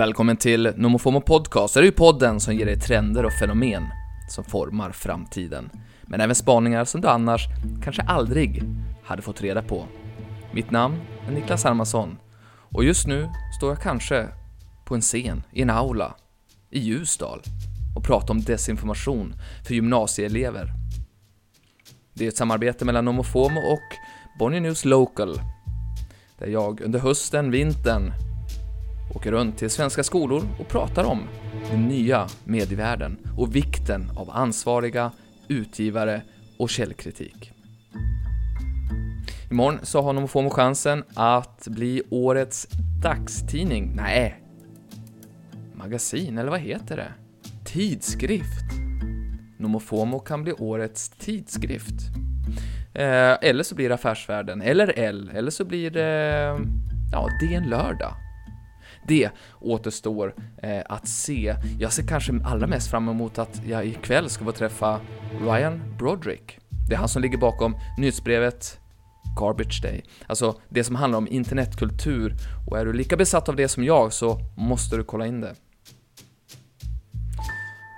Välkommen till Nomofomo Podcast. Det är ju podden som ger dig trender och fenomen som formar framtiden. Men även spaningar som du annars kanske aldrig hade fått reda på. Mitt namn är Niklas Hermansson och just nu står jag kanske på en scen i en aula i Ljusdal och pratar om desinformation för gymnasieelever. Det är ett samarbete mellan Nomofomo och Bonnier News Local där jag under hösten, vintern åker runt till svenska skolor och pratar om den nya medievärlden och vikten av ansvariga utgivare och källkritik. Imorgon så har Nomofomo chansen att bli årets dagstidning. Nej, magasin, eller vad heter det? Tidskrift. Nomofomo kan bli årets tidskrift. Eh, eller så blir det Affärsvärlden, eller L, eller så blir det ja, DN Lördag. Det återstår eh, att se. Jag ser kanske allra mest fram emot att jag ikväll ska få träffa Ryan Broderick. Det är han som ligger bakom nyhetsbrevet Garbage Day. Alltså det som handlar om internetkultur och är du lika besatt av det som jag så måste du kolla in det.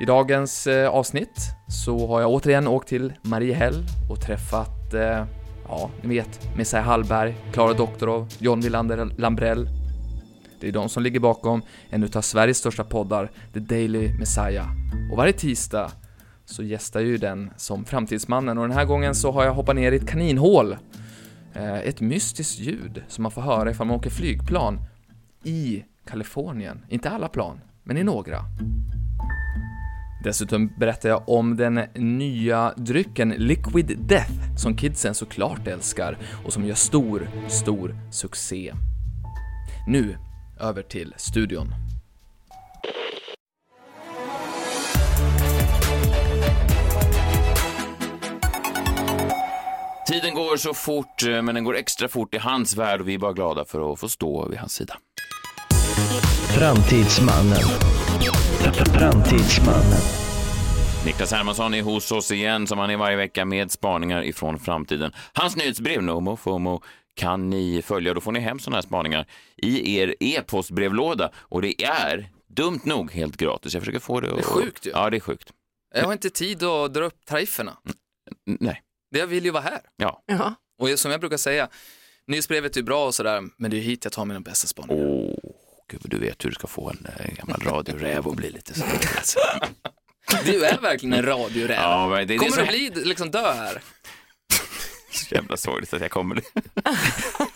I dagens eh, avsnitt så har jag återigen åkt till Mariehäll och träffat, eh, ja, ni vet, Messiah Hallberg, Klara Doktorov, John Wilander Lambrell. Det är de som ligger bakom en utav Sveriges största poddar, The Daily Messiah. Och varje tisdag så gästar ju den som Framtidsmannen och den här gången så har jag hoppat ner i ett kaninhål. Eh, ett mystiskt ljud som man får höra ifall man åker flygplan i Kalifornien. Inte alla plan, men i några. Dessutom berättar jag om den nya drycken Liquid Death som kidsen såklart älskar och som gör stor, stor succé. Nu, över till studion. Tiden går så fort, eh, men den går extra fort i hans värld och vi är bara glada för att få stå vid hans sida. Framtidsmannen. Framtidsmannen. Niklas Hermansson är hos oss igen, som han är varje vecka, med spaningar ifrån framtiden. Hans nyhetsbrev, Nomo FOMO, kan ni följa. Då får ni hem sådana här spaningar i er e-postbrevlåda. Och det är, dumt nog, helt gratis. Jag försöker få det att... Det är sjukt ju. Ja, det är sjukt. Jag har inte tid att dra upp tarifferna. N- Nej, Jag vill ju vara här. ja. Ja. Och som jag brukar säga, nyhetsbrevet är bra och sådär, men det är hit jag tar mina bästa spaningar. Åh, gud, du vet hur du ska få en eh, gammal radioräv och bli lite så. Du är verkligen en radioräv. Ja, Kommer du bli, liksom dö här? Jävla sorgligt att jag kommer nu.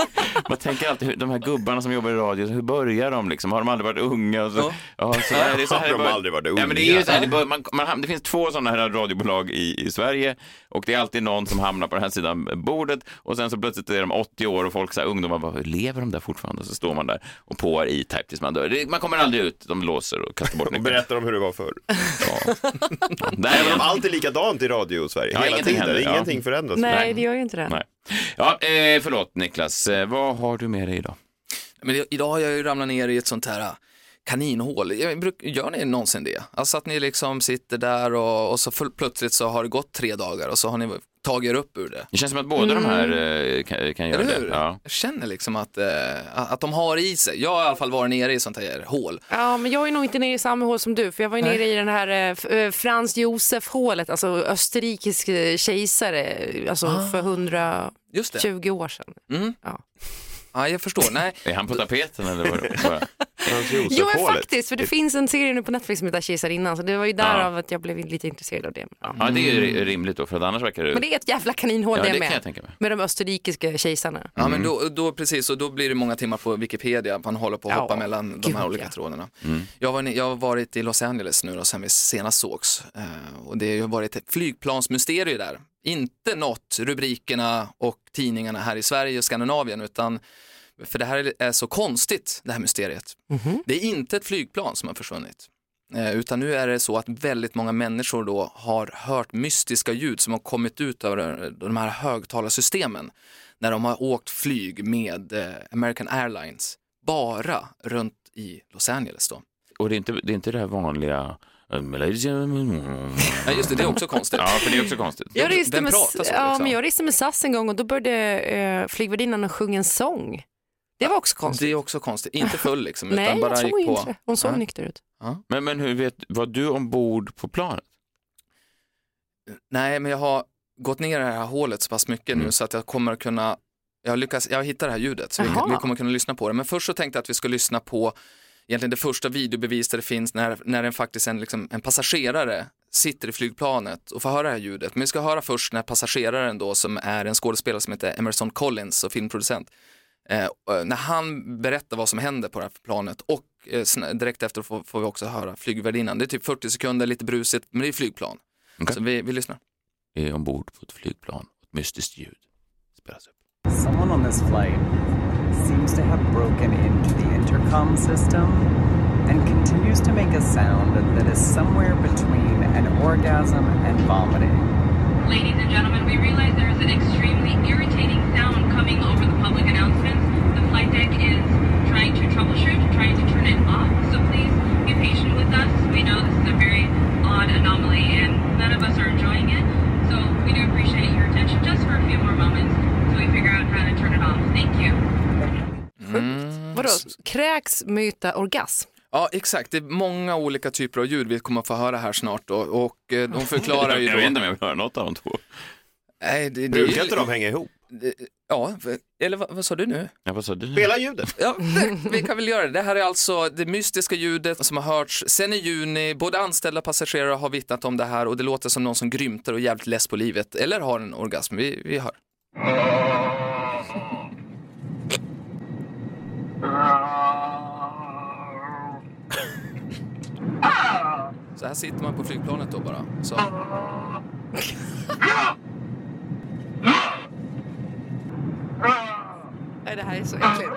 Man tänker alltid, hur, de här gubbarna som jobbar i radio, hur börjar de liksom? Har de aldrig varit unga? Så, Ja. ja. så här, det är så här Har de bör- aldrig varit Ja, men det, är ju unga? så här, det, bör, man, man, det finns två sådana här radiobolag i, i Sverige och det är alltid någon som hamnar på den här sidan bordet och sen så plötsligt är de 80 år och folk, så här, ungdomar, bara, lever de där fortfarande? Och så står man där och påar i type tills man dör. Det, man kommer aldrig ut, de låser och kastar bort Och nyckeln. berättar om hur det var förr. Ja. Om de. allt är likadant i radio-Sverige, Ja, hela ingenting tiden. händer, ja. Ingenting förändras. Nej, det gör ju inte det. Nej. Ja, eh, förlåt Niklas, eh, vad har du med dig idag? Men idag har jag ju ramlat ner i ett sånt här eh, kaninhål. Gör ni någonsin det? Alltså att ni liksom sitter där och, och så full- plötsligt så har det gått tre dagar och så har ni tagit er upp ur det. Det känns som att båda de här eh, kan, kan göra Eller hur? det. Ja. Jag känner liksom att, eh, att de har i sig. Jag har i alla fall varit nere i sånt här hål. Ja, men jag är nog inte nere i samma hål som du, för jag var ju nere i den här eh, F- eh, Franz Josef-hålet, alltså österrikisk eh, kejsare, alltså för 120 Just det. år sedan. Mm. Ja. Ja, jag förstår. Nej, Är han på tapeten eller vad? vad? Jo, men faktiskt, för det finns en serie nu på Netflix som heter Kejsarinnan, så det var ju därav att jag blev lite intresserad av det. Ja. Ja, det är ju ri- rimligt då, för att annars verkar det... Men det är ett jävla kaninhål ja, det det med. kan jag tänka mig. Med de österrikiska kejsarna. Ja, men då, då precis, och då blir det många timmar på Wikipedia, man håller på att Ja, hoppa mellan de gud, här olika ja. trådarna. Jag, var, jag har varit i Los Angeles nu då, sen vi senast sågs eh, och det har varit ett flygplansmysterium där. Inte nått rubrikerna och tidningarna här i Sverige och Skandinavien, utan för det här är så konstigt, det här mysteriet. Det är inte ett flygplan som har försvunnit. Eh, Utan nu är det så att väldigt många människor då har hört mystiska ljud som har kommit ut över de här högtalarsystemen när de har åkt flyg med eh, American Airlines bara runt i Los Angeles då. Och det är inte det, är inte det här vanliga... Ja just det, det är också konstigt. Ja, för det är också konstigt. Jag reste, med, ja, liksom? men jag reste med SAS en gång och då började eh, flygvärdinnan sjunga en sång. Det var också konstigt. Det är också konstigt. Inte full liksom, Nej, utan bara jag tror gick på. inte det. Hon såg Ja. nykter ut. Men, men hur vet, var du ombord på planet? Nej, men jag har gått ner i det här hålet så pass mycket nu Mm. så att jag kommer att kunna, jag har lyckats, jag har hittat det här ljudet så vi, Jaha. vi kommer att kunna lyssna på det. Men först så tänkte jag att vi ska lyssna på egentligen det första videobevis där det finns när, när en faktiskt en, liksom, en passagerare sitter i flygplanet och får höra det här ljudet. Men vi ska höra först när passageraren då som är en skådespelare som heter Emerson Collins och filmproducent Eh, och när han berättar vad som händer på det här planet och eh, direkt efter får, får vi också höra flygvärdinnan. Det är typ 40 sekunder, lite brusigt, men det är flygplan. Okej. Så vi, vi lyssnar. Är ombord på ett flygplan. Ett mystiskt ljud spelas upp. Someone on this flight seems to have broken into the intercom system and continues to make a sound that is somewhere between an orgasm and vomiting. Ladies and gentlemen, we realize there is an extremely irritating sound coming over the public announcements. The flight deck is trying to troubleshoot, trying to turn it off, so please be patient with us. We know this is a very odd anomaly and none of us are enjoying it, so we do appreciate your attention just for a few more moments until we figure out how to turn it off. Thank you. Vadå, kräks, myta, orgasm? Ja, exakt. Det är många olika typer av ljud vi kommer att få höra här snart då. och eh, de förklarar ju Jag vet då. inte om jag vill höra något av de två. Nej, det, det, Brukar inte de hänga ihop? det, ja, eller vad, vad sa du nu? Ja, vad sa du? Spela ljudet. Ja, vi kan väl göra det. Det här är alltså det mystiska ljudet som har hörts sen i juni. Både anställda passagerare har vittnat om det här och det låter som någon som grymtar och jävligt less på livet eller har en orgasm. Vi, vi hör. Så här sitter man på flygplanet då bara. Så. Nej, det här är så äckligt.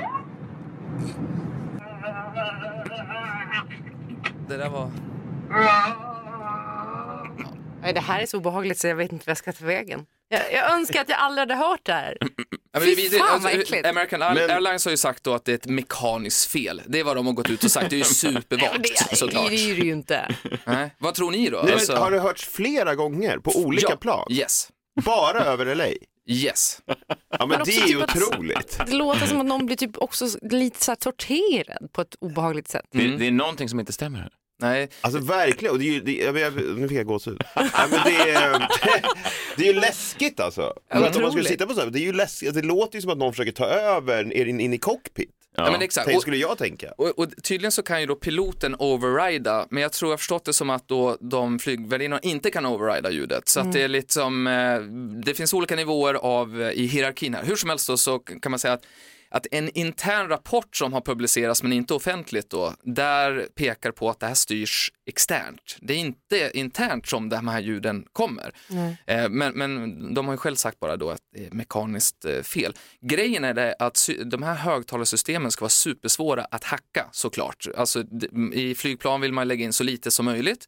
Det där var... Nej, det här är så obehagligt så jag vet inte vad jag ska ta vägen. Jag, jag önskar att jag aldrig hade hört det här. Ja, men Fy vi- det- fan, alltså, vad äckligt. American Air- Men- Airlines har ju sagt då att det är ett mekaniskt fel. Det är vad de har gått ut och sagt. Det är ju supervagt Det, såklart. det är det ju inte. Nej. Vad tror ni då? Nej, Alltså- men, har det hörts flera gånger på olika ja. plan? Yes. Bara över LA? Yes. Ja men också det är ju typ att- otroligt. Det låter som att någon blir typ också lite så här torterad på ett obehagligt sätt. Det, Mm. det är någonting som inte stämmer här. Nej. Alltså verkligen, och det är ju, det, jag, jag, nu fick jag gåshud. Nej, men det, är, det är ju läskigt alltså. För att om man skulle sitta på så här, det är ju läskigt, det låter ju som att någon försöker ta över er in, in i cockpit. Ja. men exakt. Tänk, Och, skulle jag tänka. och, och tydligen så kan ju då piloten overrida, men jag tror jag har förstått det som att då de flygvärdinnorna inte kan overrida ljudet. Så att det är lite som, eh, det finns olika nivåer av, eh, i hierarkin här. Hur som helst då så kan man säga att att en intern rapport som har publicerats men inte offentligt då, där pekar på att det här styrs externt. Det är inte internt som de här ljuden kommer. Eh, Men, men de har ju själv sagt bara då att det är mekaniskt eh, fel. Grejen är det att de här högtalarsystemen ska vara supersvåra att hacka såklart. Alltså i flygplan vill man lägga in så lite som möjligt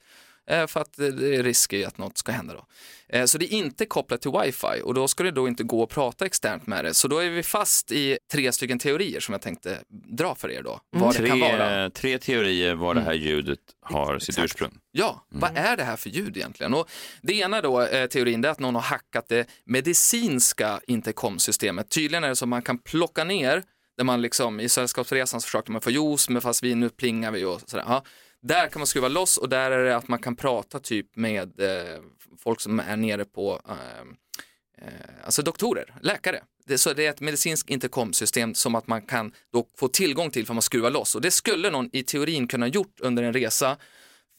för att det det är risk i att något ska hända då. Eh, Så det är inte kopplat till wifi och då ska det då inte gå att prata externt med det. Så då är vi fast i tre stycken teorier som jag tänkte dra för er då. Vad det kan vara. Tre, teorier var det här ljudet har sitt Exakt. ursprung. Ja, vad är det här för ljud egentligen? Och det ena då, eh, teorin, är att någon har hackat det medicinska intercomsystemet. Tydligen är det så att man kan plocka ner, där man liksom i Sällskapsresan så försöker man få juice, men fast vi nu plingar vi och sådär. Ja. Där kan man skruva loss och där är det att man kan prata typ med eh, folk som är nere på eh, eh, alltså doktorer, läkare. Det, så det är ett medicinskt intercomsystem som att man kan då få tillgång till för man skruvar loss och det skulle någon i teorin kunna gjort under en resa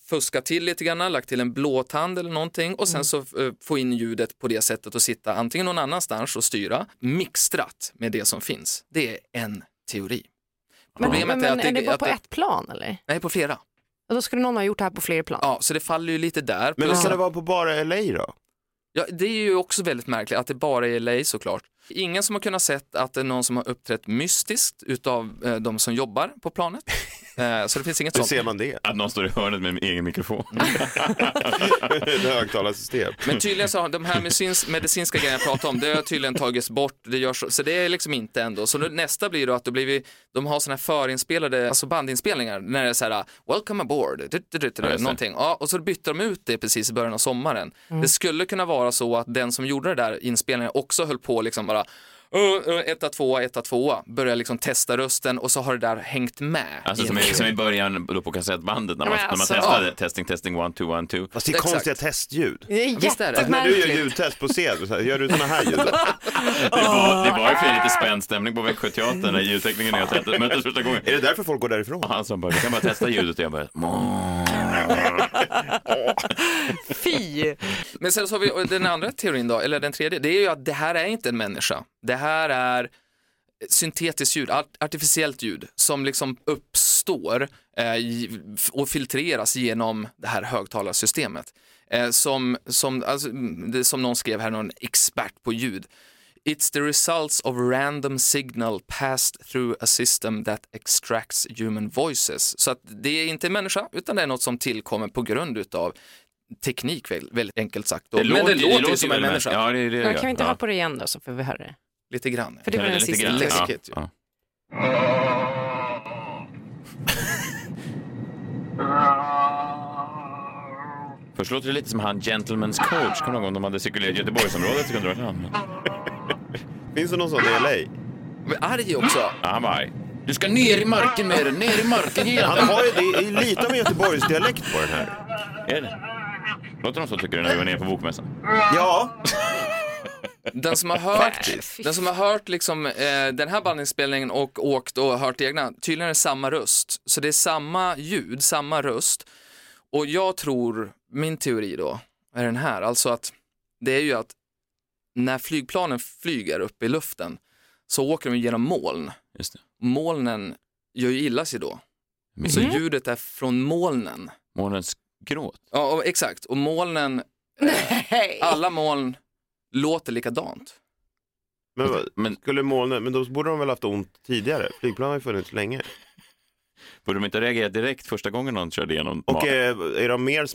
fuska till lite grann, lagt till en blåtand eller någonting och sen så eh, få in ljudet på det sättet och sitta antingen någon annanstans och styra, mixtrat med det som finns. Det är en teori. Men, Problemet men, är att är det- det bara på det- ett plan eller? Nej, på flera. Och då skulle någon ha gjort det här på fler plan? Ja, så det faller ju lite där. Men Plus kan det vara på bara LA då? Ja, det är ju också väldigt märkligt att det bara är LA såklart. Ingen som har kunnat sett att det är någon som har uppträtt mystiskt utav eh, de som jobbar på planet. Eh, så det finns inget Hur sånt. ser man det? Att någon står i hörnet med en egen mikrofon. Ett högtalarsystem. Men tydligen så har de här medicins, medicinska grejerna jag pratar om, det har tydligen tagits bort, det görs, så, så det är liksom inte ändå. Så nu, nästa blir då att då blir vi, de har sådana här förinspelade, alltså bandinspelningar, när det är så här, welcome aboard, du, du, du, du, Ja, någonting. Ja, och så bytte de ut det precis i början av sommaren. Det skulle kunna vara så att den som gjorde det där inspelningen också höll på liksom bara uh, uh, etta, tvåa, etta, tvåa, börjar liksom testa rösten och så har det där hängt med. Alltså som i, som i början då på kassettbandet när man, Ja, när man alltså- testade testing, testing, one, two, one, two. Fast det är Exakt. konstiga testljud. Det är Visst är det. Fast när du gör ljudtest på scen, så här, gör du såna här ljud? Det var, det var ju för lite spänd stämning på Växjöteatern när ljudteknikern och jag möttes första gången. Är det därför folk går därifrån? Och han sa bara, vi kan bara testa ljudet och jag bara, Fy! Men sen så har vi den andra teorin då, eller den tredje, det är ju att det här är inte en människa. Det här är syntetiskt ljud, artificiellt ljud som liksom uppstår eh, och filtreras genom det här högtalarsystemet. Eh, som, som, alltså, som någon skrev här, någon expert på ljud. It's the results of random signal passed through a system that extracts human voices. Så att det är inte en människa, utan det är något som tillkommer på grund utav teknik, väl- väldigt enkelt sagt. då. Men det låter ju som en människa, Ja, det det det Men gör. kan vi inte ja. ha på det igen då så får vi höra det? lite grann. För det var Ja, den lite sista. Läskigt ju. Ja. Först låter det lite som han Gentleman's coach. Kommer du ihåg om de hade cirkulerat i Göteborgsområdet så kunde det varit han. Finns det någon sån i LA? Men arg också. Ja, han var arg. Du ska ner i marken med den, ner i marken igen. Han har ju, det är lite av en Göteborgsdialekt på den här. Är det? Låter de så tycker du när vi var nere på bokmässan? Ja, Den som har hört, den som har hört liksom, eh, den här bandinspelningen och åkt och hört egna, tydligen är det samma röst. Så det är samma ljud, samma röst. Och jag tror, min teori då, är den här, alltså att det är ju att när flygplanen flyger upp i luften så åker de genom moln. Just det. Molnen gör ju illa sig då. Så ljudet är från molnen. Månens gråt. Ja, och, exakt. Och molnen, Nej. alla moln låter likadant. men, Men skulle molnen, men då borde de väl haft ont tidigare? Flygplan har ju funnits länge. borde de inte reagera direkt första gången någon körde igenom Och magen? eh, är de mer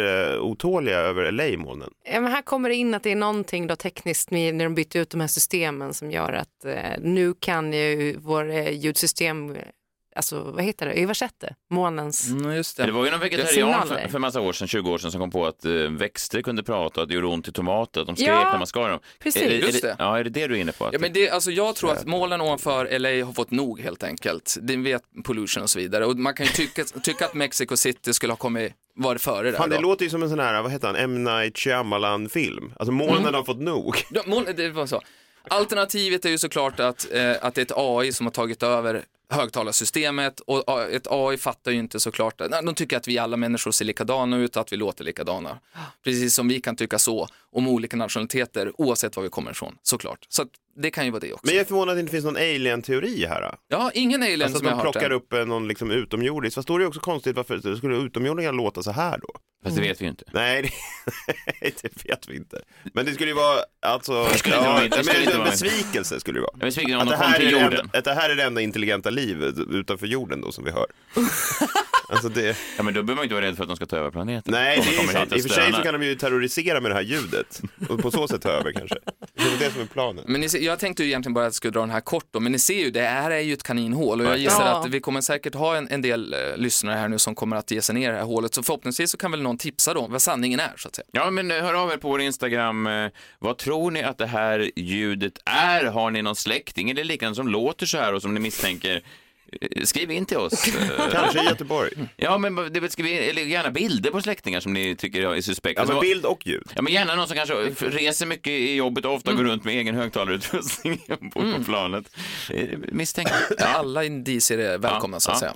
smärtotåliga över LA-molnen? Ja, men här kommer det in att det är någonting då tekniskt med, när de bytte ut de här systemen som gör att eh, nu kan ju vår eh, ljudsystem, eh, alltså vad heter det, översätta månens. Mm, just Det var ju någon vegetarian för, för massa år sedan, 20 år sedan, som kom på att eh, växter kunde prata och att det gjorde ont i tomater, att de skrek Ja, när man skar dem. precis. Är, det- är Just det, det. Ja, är det det du är inne på? Att Ja, men det, alltså jag tror att målen ovanför LA har fått nog helt enkelt. Det vet pollution och så vidare. Och man kan ju tycka, tycka att Mexico City skulle ha kommit, varit före där Fan, det då. låter ju som en sån här, vad heter han, M. Night Shyamalan-film. Alltså molnen har fått nog. Ja, mål, det var så. Alternativet är ju såklart att, eh, att det är ett AI som har tagit över högtalarsystemet och A- ett AI fattar ju inte såklart, nej, de tycker att vi alla människor ser likadana ut och att vi låter likadana. Precis som vi kan tycka så om olika nationaliteter oavsett var vi kommer ifrån, såklart. Så att det kan ju vara det också. Men jag är förvånad att det inte finns någon alien-teori här. Då. Ja, ingen alien Alltså att som jag de har hört plockar än. upp eh, någon liksom utomjordisk. Fast då är det också konstigt, varför skulle utomjordingar låta så här då? Fast det vet vi ju inte. Nej, det, det vet vi inte. Men det skulle ju vara, alltså, skulle inte ja, det men skulle inte en besvikelse skulle det vara. Jag är besviken om Att de det, kom till jorden. enda, att det här är det enda intelligenta livet utanför jorden då som vi hör. Alltså det, Ja, men då behöver man inte vara rädd för att de ska ta över planeten. nej, det är sant. I och för sig så kan de ju terrorisera med det här ljudet och på så sätt ta över kanske. Det är det som är planen. Men ni ser, jag tänkte ju egentligen bara att jag skulle dra den här kort då, men ni ser ju, det här är ju ett kaninhål och jag gissar Ja. att vi kommer säkert ha en, en del eh, lyssnare här nu som kommer att ge sig ner i det här hålet, så förhoppningsvis så kan väl någon tipsa då vad sanningen är så att säga. Ja, men eh, hör av er på vår Instagram. Eh, Vad tror ni att det här ljudet är? Har ni någon släkting eller liknande som låter så här och som ni misstänker? Eh, Skriv in till oss. Eh, Kanske i Göteborg. Ja, men det vill skriv in, eller gärna bilder på släktingar som ni tycker är suspekta. Alltså Så- bild och ljud. Ja, men gärna någon som kanske reser mycket i jobbet och ofta går runt med egen högtalarutrustning på, på planet. Eh, Misstänkt. Ja. Alla indicier är välkomna Ja, så att ja. säga.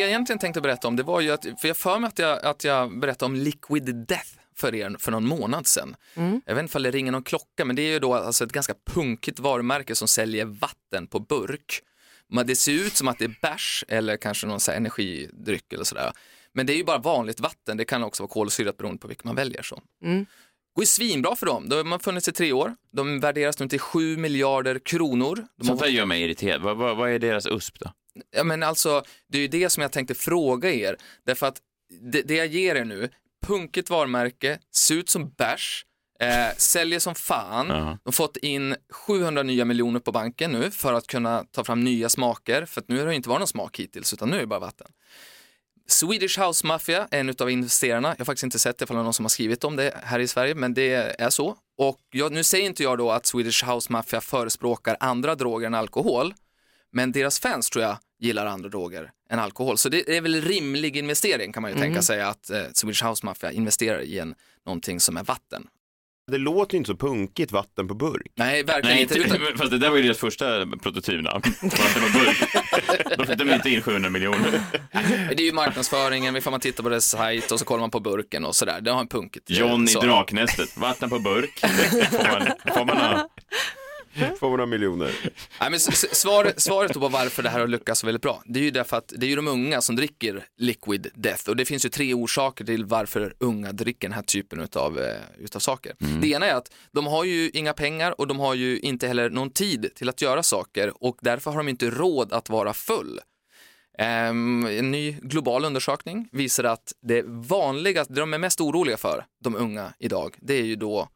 Jag egentligen tänkte berätta om det var ju att, för jag för mig att jag, att jag berättade om Liquid Death för er för någon månad sedan. Jag vet inte om det ringer någon klocka, men det är ju då alltså ett ganska punkigt varumärke som säljer vatten på burk. Men det ser ut som att det är bärs eller kanske någon så här energidryck eller sådär. Men det är ju bara vanligt vatten, det kan också vara kolsyrat beroende på vilket man väljer. Så. Mm. går ju svinbra för dem, de har funnits i tre år, de värderas nu till 7 miljarder kronor. De Sånt där gör mig irriterad. Vad, vad, vad är deras USP då? Ja, men alltså, det är ju det som jag tänkte fråga er. Därför att det, det jag ger er nu, punkigt varumärke, ser ut som bärs, Eh, säljer som fan. Ja. De har fått in 700 nya miljoner på banken nu för att kunna ta fram nya smaker. För att nu har det inte varit någon smak hittills, utan nu är det bara vatten. Swedish House Mafia är en av investerarna. Jag har faktiskt inte sett det ifall det är någon som har skrivit om det här i Sverige, men det är så. Och jag, nu säger inte jag då att Swedish House Mafia förespråkar andra droger än alkohol, men deras fans tror jag gillar andra droger än alkohol. Så det är väl rimlig investering kan man ju tänka sig att eh, Swedish House Mafia investerar i en, någonting som är vatten. Det låter ju inte så punkigt, vatten på burk. Nej, verkligen Nej, inte. inte, Utan, fast det där var ju deras första prototypnamn. Vatten på burk. Då fick de inte in 700 miljoner. det är ju marknadsföringen, ifall man tittar på deras sajt och så kollar man på burken och sådär. Det har en punkigt. eh, John i så. Draknästet, vatten på burk. Får man, får man ha. 200 miljoner. Nej, men svar, svaret på varför det här har lyckats väldigt bra, det är ju därför att det är ju de unga som dricker liquid death och det finns ju tre orsaker till varför unga dricker den här typen utav, eh, utav saker. Det ena är att de har ju inga pengar och de har ju inte heller någon tid till att göra saker och därför har de inte råd att vara full. Ehm, en ny global undersökning visar att det vanligaste, det de är mest oroliga för, de unga idag, det är ju då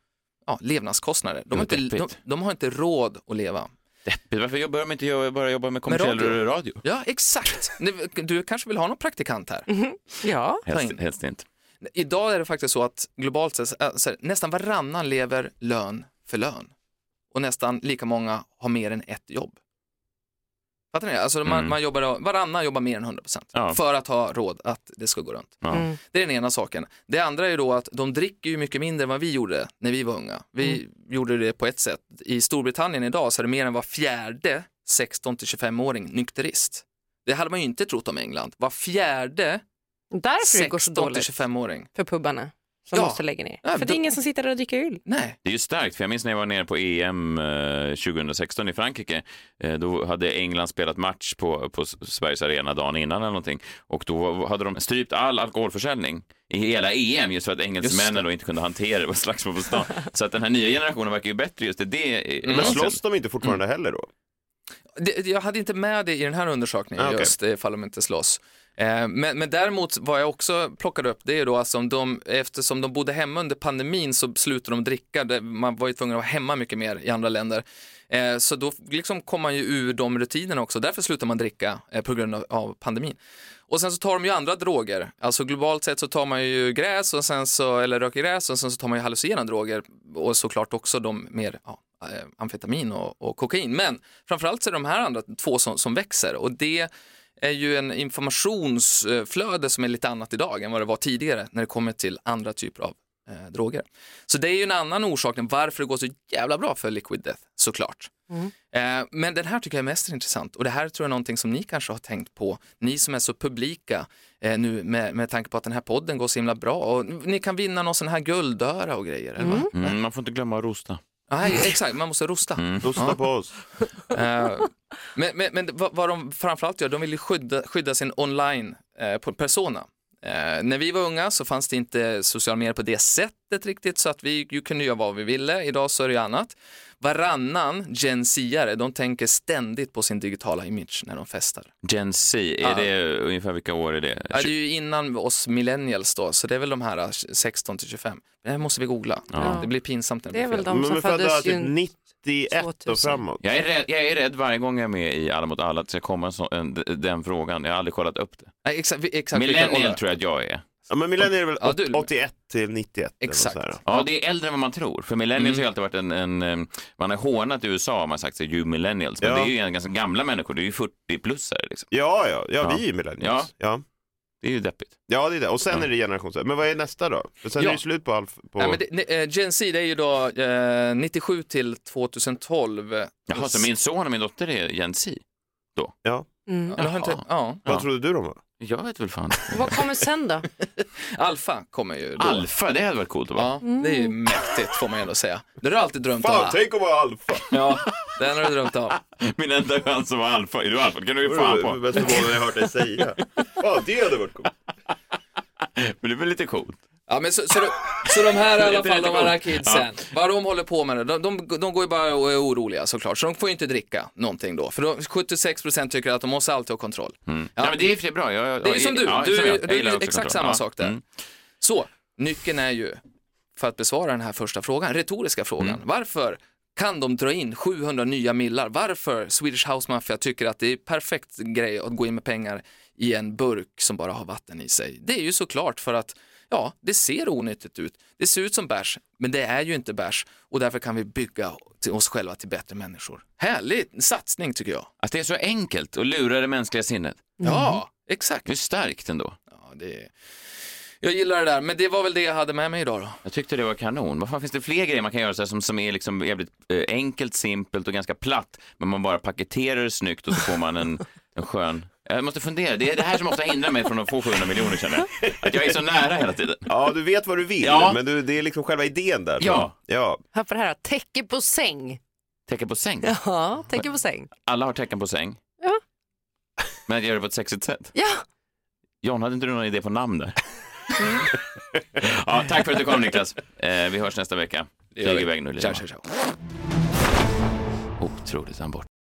ja, levnadskostnader. De har, inte, de, de har inte råd att leva. Deppigt. Varför jobbar de inte jobba- bara jobba med kommersiell radio? radio? Ja, exakt. Du kanske vill ha någon praktikant här? Ja, Helst, helst inte. Idag är det faktiskt så att globalt sett, så här, nästan varannan lever lön för lön. Och nästan lika många har mer än ett jobb. Fattar ni? Alltså man, Mm. man jobbar, varannan jobbar mer än 100% Ja. för att ha råd att det ska gå runt. Ja. Mm. Det är den ena saken. Det andra är då att de dricker ju mycket mindre än vad vi gjorde när vi var unga. Vi gjorde det på ett sätt. I Storbritannien idag så är det mer än var fjärde 16 till 25-åring nykterist. Det hade man ju inte trott om England. Var fjärde därför det går så 16 till dåligt 25-åring. för pubbarna som Ja. måste lägga ner. Ja, för det då- är ingen som sitter där och dricker öl. Nej. Det är ju starkt, för jag minns när jag var nere på EM eh, 2016 i Frankrike. Eh, då hade England spelat match på, på Sveriges arena dagen innan eller någonting. Och då hade de strypt all alkoholförsäljning i hela EM just för att engelsmännen det. då inte kunde hantera det på slagsmål på stan. Så att den här nya generationen verkar ju bättre just i det. Mm. Men slåss de inte fortfarande heller då? Det, jag hade inte med det i den här undersökningen Ah, okej. just ifall de inte slåss. Eh, men, men däremot vad jag också plockade upp det är då alltså om de, eftersom de bodde hemma under pandemin så slutade de dricka, man var ju tvungen att vara hemma mycket mer i andra länder. Eh, så då liksom kom man ju ur de rutinerna också, därför slutar man dricka eh, på grund av, av pandemin. Och sen så tar de ju andra droger, alltså globalt sett så tar man ju gräs och sen så, eller röker gräs och sen så tar man ju hallucinogena droger och såklart också de mer ja, eh, amfetamin och, och kokain. Men framförallt så är det de här andra två som, som växer och det är ju en informationsflöde som är lite annat idag än vad det var tidigare när det kommer till andra typer av eh, droger. Så det är ju en annan orsak till varför det går så jävla bra för Liquid Death, såklart. Eh, men den här tycker jag är mest intressant och det här tror jag är någonting som ni kanske har tänkt på, ni som är så publika eh, nu med, med tanke på att den här podden går så himla bra och ni kan vinna någon sån här guldöra och grejer. Eller? va? Mm, man får inte glömma att rosta. Nej, exakt, man måste rosta. Rosta på oss. Eh, men men, men vad, vad de framförallt gör, de vill ju skydda, skydda sin online eh. Eh, när vi var unga så fanns det inte sociala medier på det sättet riktigt så att vi ju kunde göra vad vi ville. Idag så är det ju annat. Varannan Gen Z-are, de tänker ständigt på sin digitala image när de festar. Gen Z, är Ja. det ungefär vilka år är det? Ja, det är ju innan oss millennials då, så det är väl de här eh, 16 till 25. Det här måste vi googla. Ja. Det blir pinsamt när det, Det är blir väl fel. de Men födda föddes typ ju 91 och 2000. framåt. Jag är, rädd, jag är rädd varje gång jag är med i Alla mot alla att det ska komma en sån, en, den frågan. Jag har aldrig kollat upp det. Nej, exakt, exakt Millennial tror jag att jag är. Ja, men millennier är väl Ja, du- 81 till 91. eller Exakt. Ja, det är äldre än vad man tror. För millennials har ju alltid varit en, en, man har hånat i USA om man sagt sig you millennials. Men Ja. det är ju en ganska gamla människor, det är ju 40-plussare liksom. Ja, ja, ja, Ja. vi är millennials. Ja. Det är ju deppigt. Ja, det är det. Och sen Ja. är det generation Z. Men vad är nästa då? För sen Ja. är det slut på alf... På... Nej, men det, ne- eh, Gen Z det är ju då eh, 97 till 2012. Jaha, så min son och min dotter är Gen Z? Mm. Eller har inte, Jaha. ja. Vad Ja. trodde du de var? Jag vet väl fan. Vad kommer sen då? Alfa kommer ju då. Alfa, det hade varit coolt att vara. Ja, det är ju mäktigt får man ju ändå säga. Det har du alltid drömt om Fan, va? tänk att vara alfa! Ja, den har du drömt om. Min enda chans att vara alfa. Är du alfa? Det kan du ju Det fan på. det bästa jag hört dig säga. Fan, det hade varit coolt. Men det är väl lite coolt. Ja, men så, så, de, så de här i alla fall, de här kidsen, vad de håller på med, de, de, de går ju bara och är oroliga såklart, så de får ju inte dricka någonting då, för då, 76% tycker att de måste alltid ha kontroll. Mm. Ja, men det är sig bra. Jag, Det är som du, ja, du, jag. Jag du exakt kontroll. samma Ja. sak där. Mm. Så, nyckeln är ju för att besvara den här första frågan, retoriska frågan. Varför kan de dra in 700 nya millar? Varför Swedish House Mafia tycker att det är perfekt grej att gå in med pengar i en burk som bara har vatten i sig? Det är ju såklart för att Ja, det ser onyttigt ut. Det ser ut som bärs, men det är ju inte bärs och därför kan vi bygga oss själva till bättre människor. Härlig satsning tycker jag. Att det är så enkelt att lura det mänskliga sinnet. Ja, exakt. Det är starkt ändå. Ja, det... Jag gillar det där, men det var väl det jag hade med mig idag då. Jag tyckte det var kanon. Vad fan finns det fler grejer man kan göra så här, som, som är liksom jävligt eh, enkelt, simpelt och ganska platt, men man bara paketerar det snyggt och så får man en, en skön... Jag måste fundera, det är det här som ofta hindrar mig från att få 700 miljoner känner jag. Att jag är så nära hela tiden. Ja, du vet vad du vill, Ja. men du, det är liksom själva idén där. Ja. ja. Hör på det här, täcke på säng. Täcke på säng. Ja, täcke på säng. Alla har tecken på säng. Ja. Men att göra det på ett sexigt sätt. Ja, John, hade inte du någon idé på namn där? ja, tack för att du kom Niklas. Eh, vi hörs nästa vecka. Flyg iväg nu Ciao, ciao, ciao. Otroligt han bort.